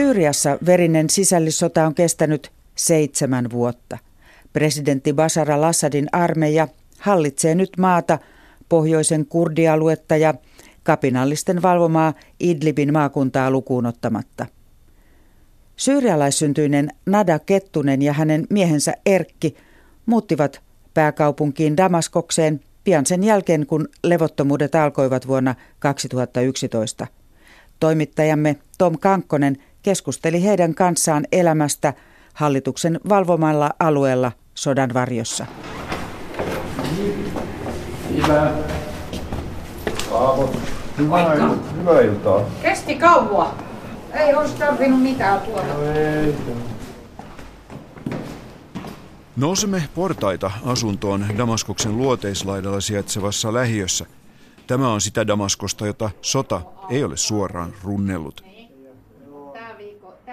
Syyriassa verinen sisällissota on kestänyt seitsemän vuotta. Presidentti Bashar al-Assadin armeija hallitsee nyt maata, pohjoisen kurdialuetta ja kapinallisten valvomaa Idlibin maakuntaa lukuun ottamatta. Syyrialaissyntyinen Nada Kettunen ja hänen miehensä Erkki muuttivat pääkaupunkiin Damaskokseen pian sen jälkeen, kun levottomuudet alkoivat vuonna 2011. Toimittajamme Tom Kankkonen keskusteli heidän kanssaan elämästä hallituksen valvomalla alueella sodan varjossa. Hyvä. Hyvää, hyvää iltaa. Kesti kauan. Ei olisi tarvinnut mitään tuoda. No ei. Nousemme portaita asuntoon Damaskoksen luoteislaidalla sijaitsevassa lähiössä. Tämä on sitä Damaskosta, jota sota ei ole suoraan runnellut.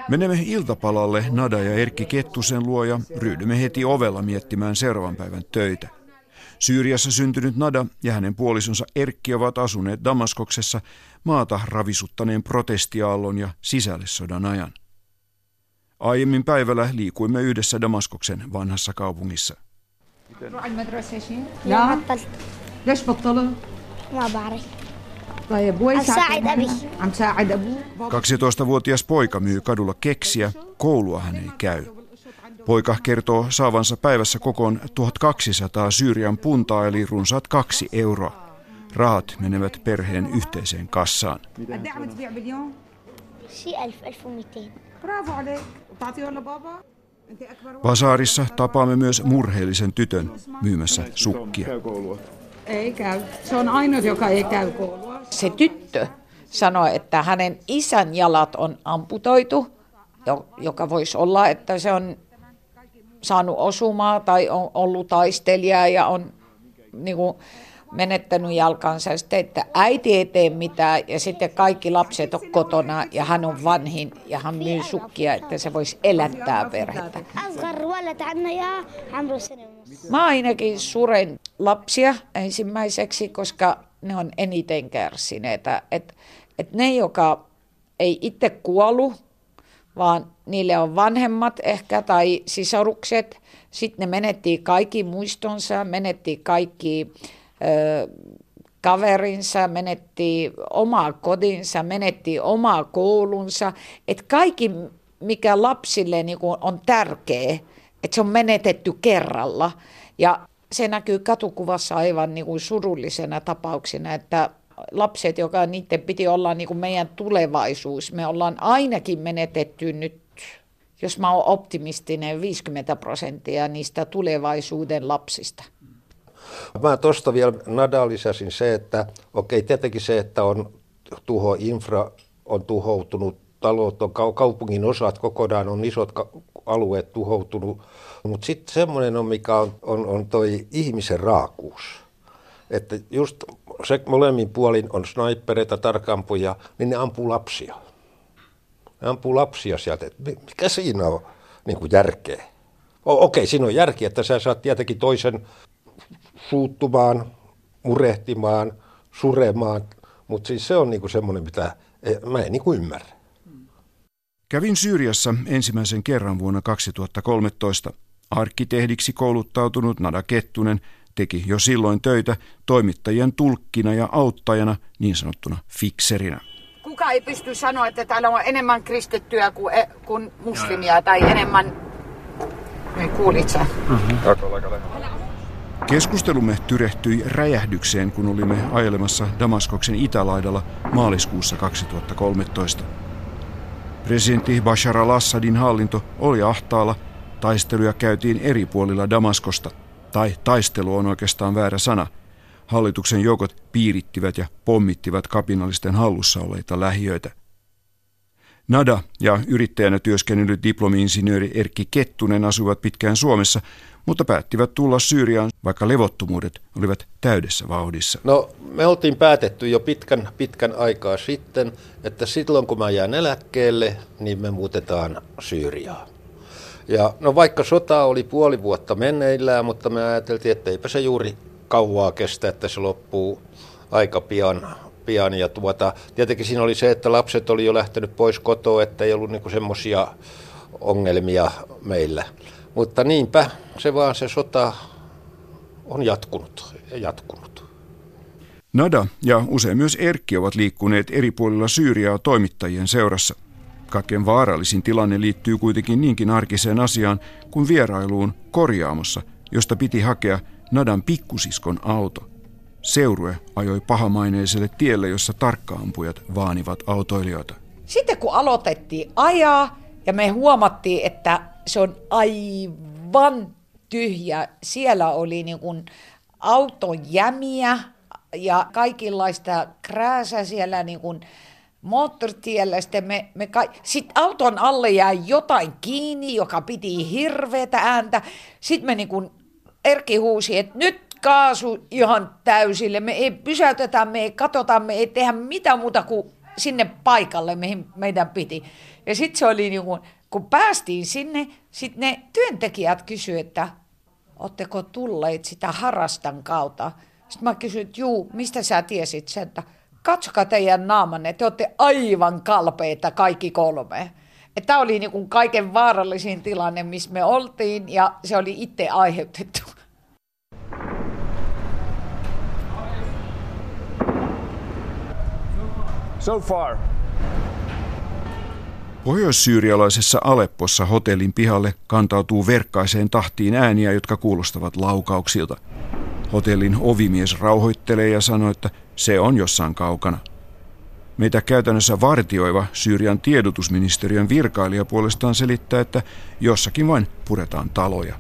Menemme iltapalalle Nada ja Erkki Kettusen luo ja ryhdymme heti ovella miettimään seuraavan päivän töitä. Syyriassa syntynyt Nada ja hänen puolisonsa Erkki ovat asuneet Damaskoksessa maata ravisuttaneen protestiaallon ja sisällissodan ajan. Aiemmin päivällä liikuimme yhdessä Damaskoksen vanhassa kaupungissa. Miten? 12-vuotias poika myy kadulla keksiä, koulua hän ei käy. Poika kertoo saavansa päivässä kokoon 1200 syyrian puntaa eli runsaat kaksi euroa. Rahat menevät perheen yhteiseen kassaan. Vasaarissa tapaamme myös murheellisen tytön myymässä sukkia. Ei käy. Se on ainut, joka ei käy koulua. se tyttö sanoi, että hänen isän jalat on amputoitu, jo- joka voisi olla, että se on saanut osumaa tai on ollut taistelija ja on niin kuin, menettänyt jalkansa ja sitten, että äiti ei tee mitään ja sitten kaikki lapset on kotona ja hän on vanhin ja hän myy sukkia, että se voisi elättää perhettä. Mä ainakin suren lapsia ensimmäiseksi, koska ne on eniten kärsineitä. Et, et ne, joka ei itse kuolu, vaan niille on vanhemmat ehkä tai sisarukset. Sitten ne menettiin kaikki muistonsa, menettiin kaikki kaverinsa, menetti omaa kodinsa, menetti omaa koulunsa. Et kaikki, mikä lapsille niin kuin on tärkeä, että se on menetetty kerralla. Ja se näkyy katukuvassa aivan niin kuin surullisena tapauksena, että lapset, joka niiden piti olla niin kuin meidän tulevaisuus, me ollaan ainakin menetetty nyt, jos mä oon optimistinen, 50 prosenttia niistä tulevaisuuden lapsista. Mä tuosta vielä Nada lisäsin se, että okei, tietenkin se, että on tuho infra on tuhoutunut, talot on kau- kaupungin osat kokonaan, on isot alueet tuhoutunut, mutta sitten semmoinen on, mikä on, on, on toi ihmisen raakuus. Että just se molemmin puolin on snaippereita, tarkampuja, niin ne ampuu lapsia. Ne ampuu lapsia sieltä. Mikä siinä on niin kuin järkeä? O- okei, siinä on järki, että sä saat tietenkin toisen suuttumaan, murehtimaan, suremaan, mutta siis se on niinku semmoinen, mitä ei- mä en niinku ymmärrä. Kävin Syyriassa ensimmäisen kerran vuonna 2013. Arkkitehdiksi kouluttautunut Nada Kettunen teki jo silloin töitä toimittajien tulkkina ja auttajana, niin sanottuna fikserinä. Kuka ei pysty sanoa, että täällä on enemmän kristittyä kuin, e- kuin muslimia tai enemmän... Ei kuulit sä? Keskustelumme tyrehtyi räjähdykseen, kun olimme ajelemassa Damaskoksen itälaidalla maaliskuussa 2013. Presidentti Bashar al-Assadin hallinto oli ahtaalla, taisteluja käytiin eri puolilla Damaskosta, tai taistelu on oikeastaan väärä sana. Hallituksen joukot piirittivät ja pommittivat kapinallisten hallussa olleita lähiöitä. Nada ja yrittäjänä työskennellyt diplomi-insinööri Erkki Kettunen asuivat pitkään Suomessa, mutta päättivät tulla Syyriaan, vaikka levottomuudet olivat täydessä vauhdissa. No me oltiin päätetty jo pitkän, pitkän aikaa sitten, että silloin kun mä jään eläkkeelle, niin me muutetaan Syyriaan. Ja no vaikka sota oli puoli vuotta menneillään, mutta me ajateltiin, että eipä se juuri kauaa kestä, että se loppuu aika pian. pian. Ja tuota, tietenkin siinä oli se, että lapset oli jo lähtenyt pois kotoa, että ei ollut niinku semmoisia ongelmia meillä. Mutta niinpä se vaan se sota on jatkunut ja jatkunut. Nada ja usein myös Erkki ovat liikkuneet eri puolilla Syyriaa toimittajien seurassa. Kaikkein vaarallisin tilanne liittyy kuitenkin niinkin arkiseen asiaan kuin vierailuun korjaamossa, josta piti hakea Nadan pikkusiskon auto. Seurue ajoi pahamaineiselle tielle, jossa tarkkaampujat vaanivat autoilijoita. Sitten kun aloitettiin ajaa ja me huomattiin, että se on aivan tyhjä. Siellä oli niin kuin auton jämiä ja kaikenlaista krääsää siellä niin kuin moottoritiellä. Sitten, me, me ka- Sitten auton alle jäi jotain kiinni, joka piti hirveätä ääntä. Sitten me niin kuin Erkki huusi, että nyt kaasu ihan täysille. Me ei pysäytetä, me ei katsota, me ei tehdä mitään muuta kuin sinne paikalle, mihin meidän piti. Ja sitten se oli niin kuin, kun päästiin sinne, sitten ne työntekijät kysyivät, että oletteko tulleet sitä harastan kautta. Sitten mä kysyin, että juu, mistä sä tiesit sen, että katsokaa teidän naamanne, te olette aivan kalpeita kaikki kolme. Tämä oli niin kuin kaiken vaarallisin tilanne, missä me oltiin, ja se oli itse aiheutettu. So far. Pohjois-syyrialaisessa Aleppossa hotellin pihalle kantautuu verkkaiseen tahtiin ääniä, jotka kuulostavat laukauksilta. Hotellin ovimies rauhoittelee ja sanoo, että se on jossain kaukana. Meitä käytännössä vartioiva Syyrian tiedotusministeriön virkailija puolestaan selittää, että jossakin vain puretaan taloja.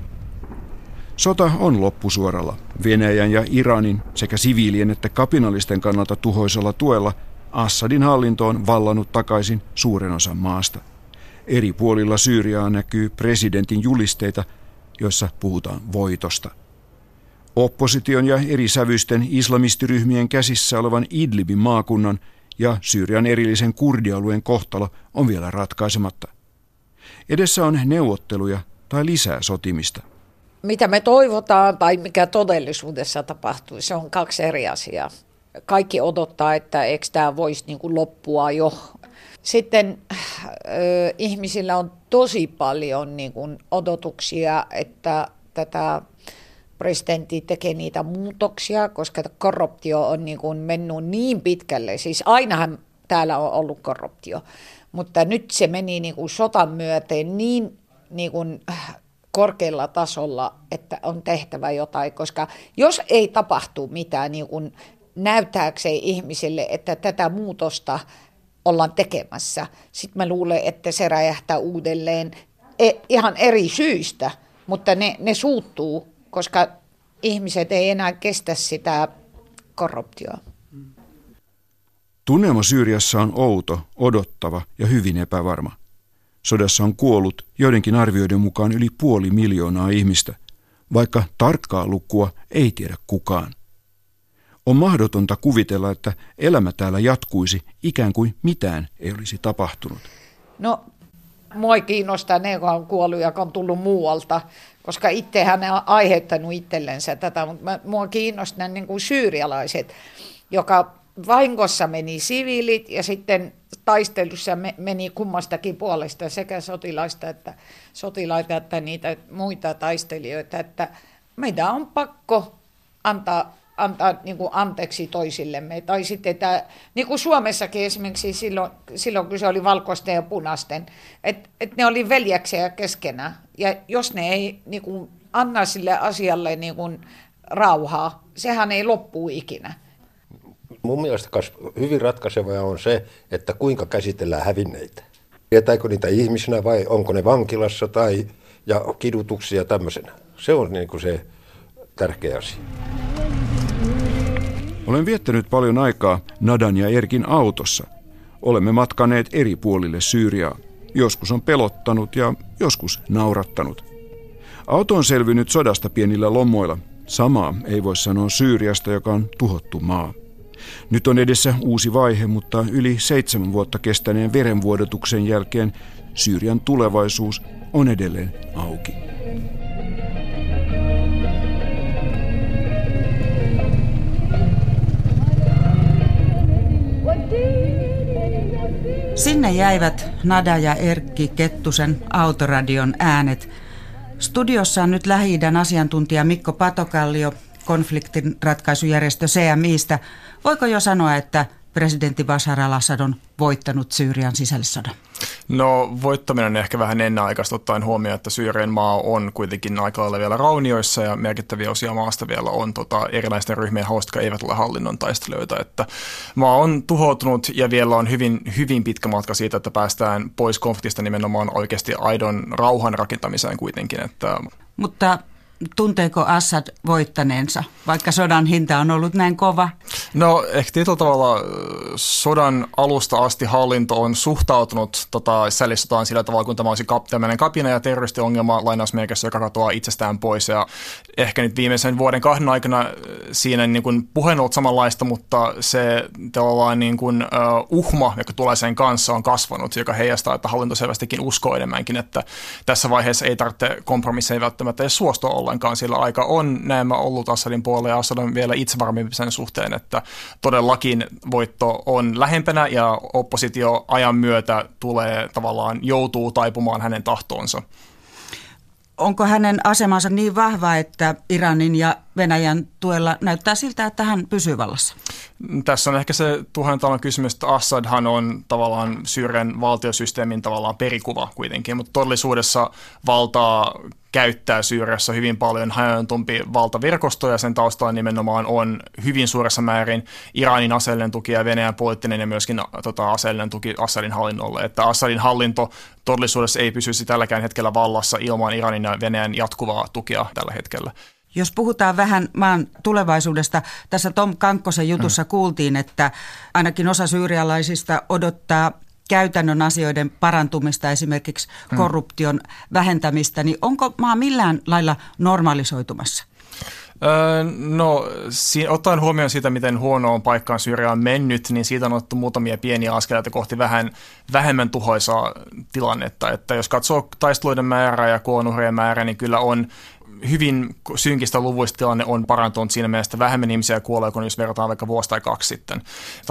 Sota on loppusuoralla. Venäjän ja Iranin sekä siviilien että kapinallisten kannalta tuhoisella tuella Assadin hallinto on vallannut takaisin suuren osan maasta. Eri puolilla Syyriaa näkyy presidentin julisteita, joissa puhutaan voitosta. Opposition ja eri sävyisten islamistiryhmien käsissä olevan Idlibin maakunnan ja Syyrian erillisen kurdialueen kohtalo on vielä ratkaisematta. Edessä on neuvotteluja tai lisää sotimista. Mitä me toivotaan tai mikä todellisuudessa tapahtuu, se on kaksi eri asiaa. Kaikki odottaa, että eikö tämä voisi niin kuin loppua jo. Sitten äh, ihmisillä on tosi paljon niin kuin odotuksia, että tätä presidentti tekee niitä muutoksia, koska korruptio on niin kuin mennyt niin pitkälle. Siis ainahan täällä on ollut korruptio, mutta nyt se meni niin kuin sotan myöten niin, niin kuin korkealla tasolla, että on tehtävä jotain, koska jos ei tapahtu mitään niin kuin näyttääkseen ihmisille, että tätä muutosta ollaan tekemässä, sitten mä luulen, että se räjähtää uudelleen e, ihan eri syistä, mutta ne, ne suuttuu koska ihmiset ei enää kestä sitä korruptioa. Tunnelma Syyriassa on outo, odottava ja hyvin epävarma. Sodassa on kuollut joidenkin arvioiden mukaan yli puoli miljoonaa ihmistä, vaikka tarkkaa lukua ei tiedä kukaan. On mahdotonta kuvitella, että elämä täällä jatkuisi ikään kuin mitään ei olisi tapahtunut. No, mua kiinnostaa ne, jotka on kuollut ja on tullut muualta koska itsehän ne on aiheuttanut itsellensä tätä, mutta mua kiinnostaa niin kuin syyrialaiset, joka vahingossa meni siviilit ja sitten taistelussa meni kummastakin puolesta sekä sotilaista että sotilaita että niitä muita taistelijoita, että meidän on pakko antaa antaa niin kuin anteeksi toisillemme. Tai sitten tämä, niin kuin Suomessakin esimerkiksi silloin, silloin kun se oli valkoisten ja punaisten, että et ne oli veljeksiä keskenään. Ja jos ne ei niin kuin, anna sille asialle niin kuin, rauhaa, sehän ei loppu ikinä. Mun mielestä hyvin ratkaisevaa on se, että kuinka käsitellään hävinneitä. Tietääkö niitä ihmisinä vai onko ne vankilassa tai ja kidutuksia tämmöisenä. Se on niin kuin se tärkeä asia. Olen viettänyt paljon aikaa Nadan ja Erkin autossa. Olemme matkaneet eri puolille Syyriaa. Joskus on pelottanut ja joskus naurattanut. Auto on selvinnyt sodasta pienillä lommoilla. Samaa ei voi sanoa Syyriasta, joka on tuhottu maa. Nyt on edessä uusi vaihe, mutta yli seitsemän vuotta kestäneen verenvuodotuksen jälkeen Syyrian tulevaisuus on edelleen auki. Sinne jäivät Nada ja Erkki Kettusen autoradion äänet. Studiossa on nyt lähi asiantuntija Mikko Patokallio konfliktin ratkaisujärjestö CMIstä. Voiko jo sanoa, että presidentti Bashar al-Assad on voittanut Syyrian sisällissodan? No voittaminen on ehkä vähän ennenaikaista ottaen huomioon, että Syyrian maa on kuitenkin aika lailla vielä raunioissa ja merkittäviä osia maasta vielä on tota, erilaisten ryhmien hausta, jotka eivät ole hallinnon taistelijoita. Että maa on tuhoutunut ja vielä on hyvin, hyvin pitkä matka siitä, että päästään pois konfliktista nimenomaan oikeasti aidon rauhan rakentamiseen kuitenkin. Että Mutta tunteeko Assad voittaneensa, vaikka sodan hinta on ollut näin kova? No ehkä tietyllä tavalla sodan alusta asti hallinto on suhtautunut tota, sällissotaan sillä tavalla, kun tämä olisi kap, tämmöinen kapina ja terroristiongelma lainausmerkissä, joka katoaa itsestään pois. Ja ehkä nyt viimeisen vuoden kahden aikana siinä niin kuin puhe on ollut samanlaista, mutta se tavallaan niin kuin, uh, uhma, joka tulee sen kanssa, on kasvanut, joka heijastaa, että hallinto selvästikin uskoo enemmänkin, että tässä vaiheessa ei tarvitse kompromisseja välttämättä edes suostua ollenkaan, sillä aika on näemmä ollut Assadin puolella ja Assad on vielä itsevarmempi sen suhteen, että todellakin voitto on lähempänä ja oppositio ajan myötä tulee tavallaan joutuu taipumaan hänen tahtoonsa. Onko hänen asemansa niin vahva, että Iranin ja Venäjän tuella näyttää siltä, että hän pysyy vallassa? Tässä on ehkä se tuhan talon kysymys, että Assadhan on tavallaan Syyrian valtiosysteemin tavallaan perikuva kuitenkin, mutta todellisuudessa valtaa käyttää Syyriassa hyvin paljon hajantumpi valtaverkosto ja sen taustalla nimenomaan on hyvin suuressa määrin Iranin aseellinen tuki ja Venäjän poliittinen ja myöskin tota, aseellinen tuki Assadin hallinnolle. Että Assadin hallinto todellisuudessa ei pysyisi tälläkään hetkellä vallassa ilman Iranin ja Venäjän jatkuvaa tukea tällä hetkellä. Jos puhutaan vähän maan tulevaisuudesta, tässä Tom Kankkosen jutussa mm. kuultiin, että ainakin osa syyrialaisista odottaa käytännön asioiden parantumista, esimerkiksi mm. korruption vähentämistä, niin onko maa millään lailla normalisoitumassa? No, ottaen huomioon sitä, miten huonoon paikkaan Syyria on mennyt, niin siitä on otettu muutamia pieniä askeleita kohti vähän vähemmän tuhoisaa tilannetta. Että jos katsoo taisteluiden määrää ja kuonuhrien määrää, niin kyllä on hyvin synkistä luvuista tilanne on parantunut siinä mielessä, vähemmän ihmisiä kuolee kuin jos verrataan vaikka vuosi tai kaksi sitten.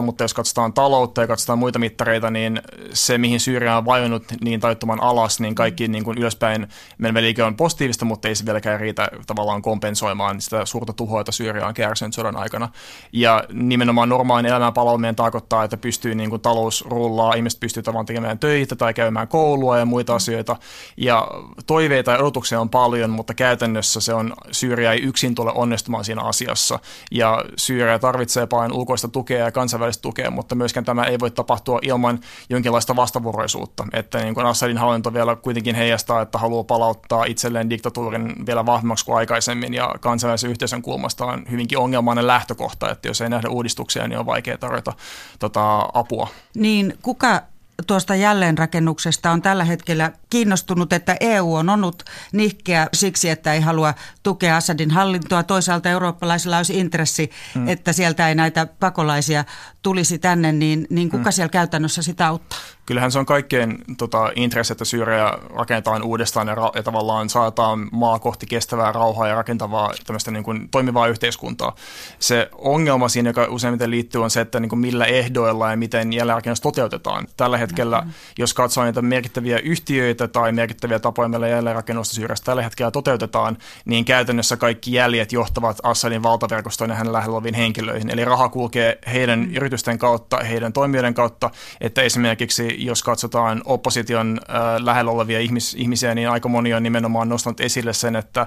Mutta jos katsotaan taloutta ja katsotaan muita mittareita, niin se, mihin Syyria on vajonnut niin taittuman alas, niin kaikki niin kuin ylöspäin menevä liike on positiivista, mutta ei se vieläkään riitä tavallaan kompensoimaan sitä suurta tuhoa, jota Syyria on kärsinyt sodan aikana. Ja nimenomaan normaalin elämän palaaminen tarkoittaa, että pystyy niin kuin talous rullaa, ihmiset pystyy tavallaan tekemään töitä tai käymään koulua ja muita asioita. Ja toiveita ja odotuksia on paljon, mutta käytännössä käytännössä se on, Syyria ei yksin tule onnistumaan siinä asiassa. Ja Syyria tarvitsee paljon ulkoista tukea ja kansainvälistä tukea, mutta myöskään tämä ei voi tapahtua ilman jonkinlaista vastavuoroisuutta. Että niin kuin Assadin hallinto vielä kuitenkin heijastaa, että haluaa palauttaa itselleen diktatuurin vielä vahvemmaksi kuin aikaisemmin ja kansainvälisen yhteisön kulmasta on hyvinkin ongelmainen lähtökohta, että jos ei nähdä uudistuksia, niin on vaikea tarjota tota, apua. Niin, kuka tuosta jälleenrakennuksesta on tällä hetkellä kiinnostunut, että EU on onnut nihkeä siksi, että ei halua tukea Assadin hallintoa. Toisaalta eurooppalaisilla olisi intressi, hmm. että sieltä ei näitä pakolaisia tulisi tänne, niin, niin kuka hmm. siellä käytännössä sitä auttaa? kyllähän se on kaikkein tota, intressi, että Syyriä rakennetaan uudestaan ja, ra- ja tavallaan saataan maa kohti kestävää rauhaa ja rakentavaa tämmöistä niin kuin, toimivaa yhteiskuntaa. Se ongelma siinä, joka useimmiten liittyy, on se, että niin kuin, millä ehdoilla ja miten jälleenrakennus toteutetaan. Tällä hetkellä, mm-hmm. jos katsoo niitä merkittäviä yhtiöitä tai merkittäviä tapoja, millä jälleenrakennusta Syyriassa tällä hetkellä toteutetaan, niin käytännössä kaikki jäljet johtavat Assadin valtaverkostoon ja hänen lähellä oleviin henkilöihin. Eli raha kulkee heidän mm-hmm. Yritysten kautta, heidän toimijoiden kautta, että esimerkiksi jos katsotaan opposition äh, lähellä olevia ihmis, ihmisiä, niin aika moni on nimenomaan nostanut esille sen, että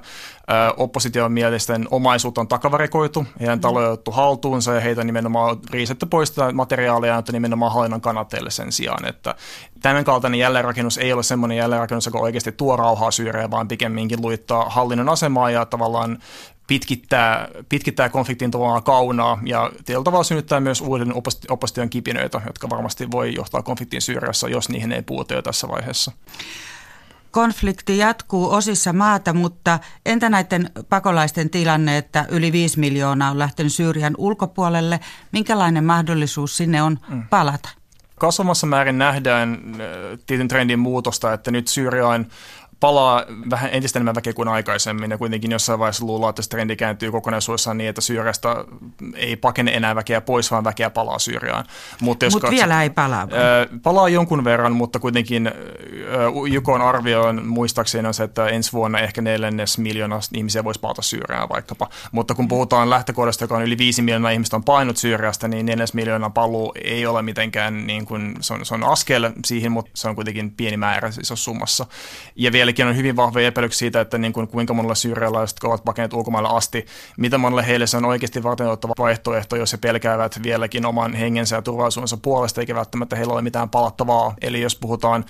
opposition mielesten omaisuutta on takavarikoitu, heidän mm. taloja on otettu haltuunsa ja heitä nimenomaan on riisetty pois materiaalia ja nimenomaan hallinnon kannatteille sen sijaan, että tämän kaltainen jälleenrakennus ei ole semmoinen jälleenrakennus, joka oikeasti tuo rauhaa Syyriaan, vaan pikemminkin luittaa hallinnon asemaa ja tavallaan pitkittää, pitkittää konfliktin tavallaan kaunaa ja tietyllä tavalla synnyttää myös uuden opposition kipinöitä, jotka varmasti voi johtaa konfliktiin Syyriassa, jos niihin ei puutu jo tässä vaiheessa. Konflikti jatkuu osissa maata, mutta entä näiden pakolaisten tilanne, että yli 5 miljoonaa on lähtenyt Syyrian ulkopuolelle? Minkälainen mahdollisuus sinne on mm. palata? Kasvamassa määrin nähdään äh, tietyn trendin muutosta, että nyt Syyria on palaa vähän entistä enemmän väkeä kuin aikaisemmin ja kuitenkin jossain vaiheessa luullaan, että se trendi kääntyy kokonaisuudessaan niin, että Syyriasta ei pakene enää väkeä pois, vaan väkeä palaa Syyriaan. Mutta Mut katsot, vielä ei palaa. Vai? Palaa jonkun verran, mutta kuitenkin Jukon arvio on muistaakseni on se, että ensi vuonna ehkä neljännes miljoonaa ihmisiä voisi palata Syyriaan vaikkapa. Mutta kun puhutaan lähtökohdasta, joka on yli viisi miljoonaa ihmistä on painut Syyriasta, niin neljännes miljoonaa paluu ei ole mitenkään, niin kuin, se, on, se on askel siihen, mutta se on kuitenkin pieni määrä isossa summassa. Ja vieläkin on hyvin vahvoja epäilyksiä siitä, että niin kuin, kuinka monella syyrialaiset ovat pakeneet ulkomaille asti, mitä monelle heille se on oikeasti varteenottava vaihtoehto, jos he pelkäävät vieläkin oman hengensä ja turvallisuudensa puolesta, eikä välttämättä heillä ole mitään palattavaa. Eli jos puhutaan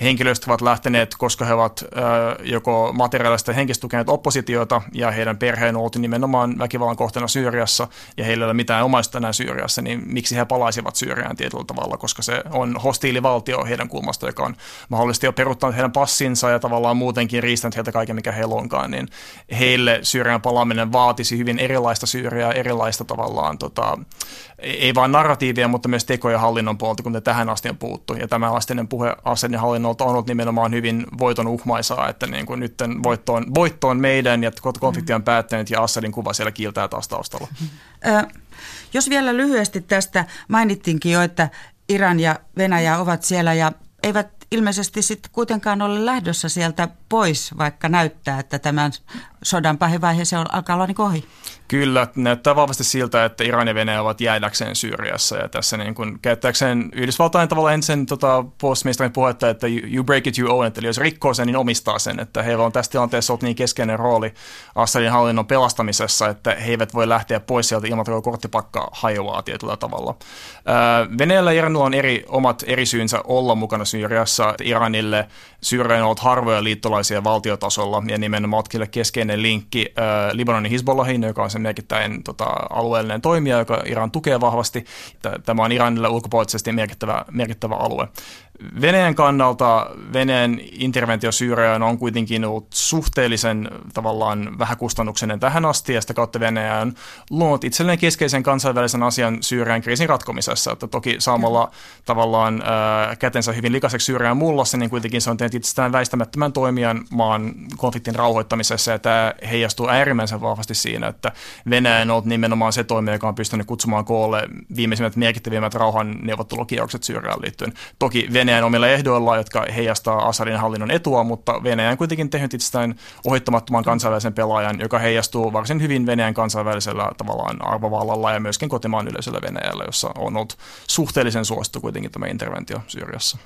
henkilöistä, ovat lähteneet, koska he ovat äh, joko materiaalista henkistä tukeneet oppositiota, ja heidän perheen ollut nimenomaan väkivallan kohteena Syyriassa, ja heillä ei ole mitään omaista enää Syyriassa, niin miksi he palaisivat Syyriaan tietyllä tavalla, koska se on hostiilivaltio heidän kulmasta, joka on mahdollisesti jo peruttanut heidän passinsa ja tavallaan muutenkin riistänyt heiltä kaiken, mikä heillä onkaan, niin heille Syyrian palaaminen vaatisi hyvin erilaista Syyriaa, erilaista tavallaan, tota, ei vain narratiivia, mutta myös tekoja hallinnon puolta, kun ne tähän asti on puuttu. Ja tämä astinen puhe Assadin hallinnolta on ollut nimenomaan hyvin voiton uhmaisaa, että niin kuin nyt voitto on, voitto on meidän ja konflikti on päättänyt ja Assadin kuva siellä kiiltää taas taustalla. Jos vielä lyhyesti tästä mainittiinkin jo, että Iran ja Venäjä ovat siellä ja eivät ilmeisesti sitten kuitenkaan ole lähdössä sieltä pois, vaikka näyttää, että tämän sodan pahin se on, alkaa olla niin ohi. Kyllä, näyttää vahvasti siltä, että Iran ja Venäjä ovat jäädäkseen Syyriassa ja tässä niin kuin käyttääkseen Yhdysvaltain tavalla ensin tota, puolustusministerin puhetta, että you break it, you own it, eli jos rikkoo sen, niin omistaa sen, että heillä on tässä tilanteessa ollut niin keskeinen rooli Assadin hallinnon pelastamisessa, että he eivät voi lähteä pois sieltä ilman, että korttipakka hajoaa tietyllä tavalla. Venäjällä ja Iranilla on eri, omat eri syynsä olla mukana Syyriassa. Iranille Syyria on ollut harvoja liittolaisia valtiotasolla ja nimenomaan keskeinen linkki Libanonin Hezbollahin, joka on se merkittävin tota, alueellinen toimija, joka Iran tukee vahvasti. Tämä on Iranille ulkopuolisesti merkittävä, merkittävä alue. Venäjän kannalta Venäjän interventio Syyriaan on kuitenkin ollut suhteellisen tavallaan vähäkustannuksinen tähän asti, ja sitä kautta Venäjä on luonut itselleen keskeisen kansainvälisen asian Syyrian kriisin ratkomisessa, että toki saamalla tavallaan äh, kätensä hyvin likaiseksi Syyrian mullossa, niin kuitenkin se on tehnyt itsestään väistämättömän toimijan maan konfliktin rauhoittamisessa, ja tämä heijastuu äärimmäisen vahvasti siinä, että Venäjä on ollut nimenomaan se toimija, joka on pystynyt kutsumaan koolle viimeisimmät merkittävimmät rauhan neuvottelukierrokset Syyriaan liittyen. Toki Venäjä Venäjän omilla ehdoilla, jotka heijastaa Assadin hallinnon etua, mutta Venäjä on kuitenkin tehnyt itsestään ohittamattoman kansainvälisen pelaajan, joka heijastuu varsin hyvin Venäjän kansainvälisellä tavallaan arvovallalla ja myöskin kotimaan yleisöllä Venäjällä, jossa on ollut suhteellisen suosittu kuitenkin tämä interventio Syyriassa.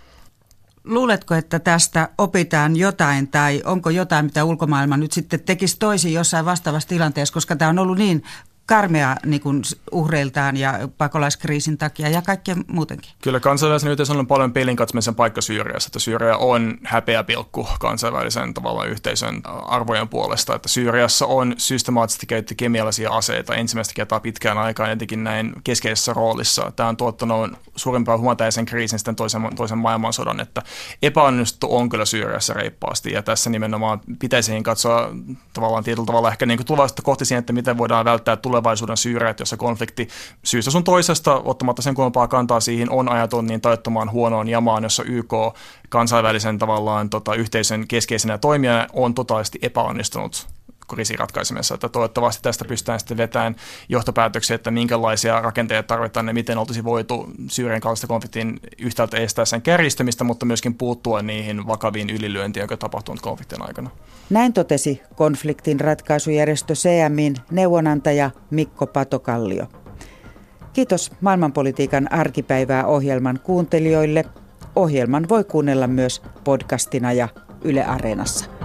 Luuletko, että tästä opitaan jotain tai onko jotain, mitä ulkomaailma nyt sitten tekisi toisin jossain vastaavassa tilanteessa, koska tämä on ollut niin karmea niin kuin uhreiltaan ja pakolaiskriisin takia ja kaikkea muutenkin. Kyllä kansainvälisen yhteisön on paljon pelin katsomisen paikka Syyriassa, että Syyria on häpeä pilkku kansainvälisen tavallaan yhteisön arvojen puolesta, että Syyriassa on systemaattisesti käytetty kemiallisia aseita ensimmäistä kertaa pitkään aikaan etenkin näin keskeisessä roolissa. Tämä on tuottanut suurimpaa humanitaarisen kriisin sitten toisen, toisen maailmansodan, että epäonnistuttu on kyllä Syyriassa reippaasti ja tässä nimenomaan pitäisi katsoa tavallaan tietyllä tavalla ehkä niin tulevaisuutta kohti siihen, että miten voidaan välttää tulevaisuuden syyreet, konflikti syystä sun toisesta, ottamatta sen kumpaa kantaa siihen, on ajaton niin taittomaan huonoon jamaan, jossa YK kansainvälisen tavallaan tota, yhteisön keskeisenä toimijana on totaalisesti epäonnistunut kriisin ratkaisemassa. Että toivottavasti tästä pystytään sitten vetämään johtopäätöksiä, että minkälaisia rakenteita tarvitaan ja miten oltaisiin voitu Syyrian kaltaista konfliktin yhtäältä estää sen kärjistymistä, mutta myöskin puuttua niihin vakaviin ylilyöntiin, jotka tapahtunut konfliktin aikana. Näin totesi konfliktin ratkaisujärjestö CMin neuvonantaja Mikko Patokallio. Kiitos maailmanpolitiikan arkipäivää ohjelman kuuntelijoille. Ohjelman voi kuunnella myös podcastina ja Yle Areenassa.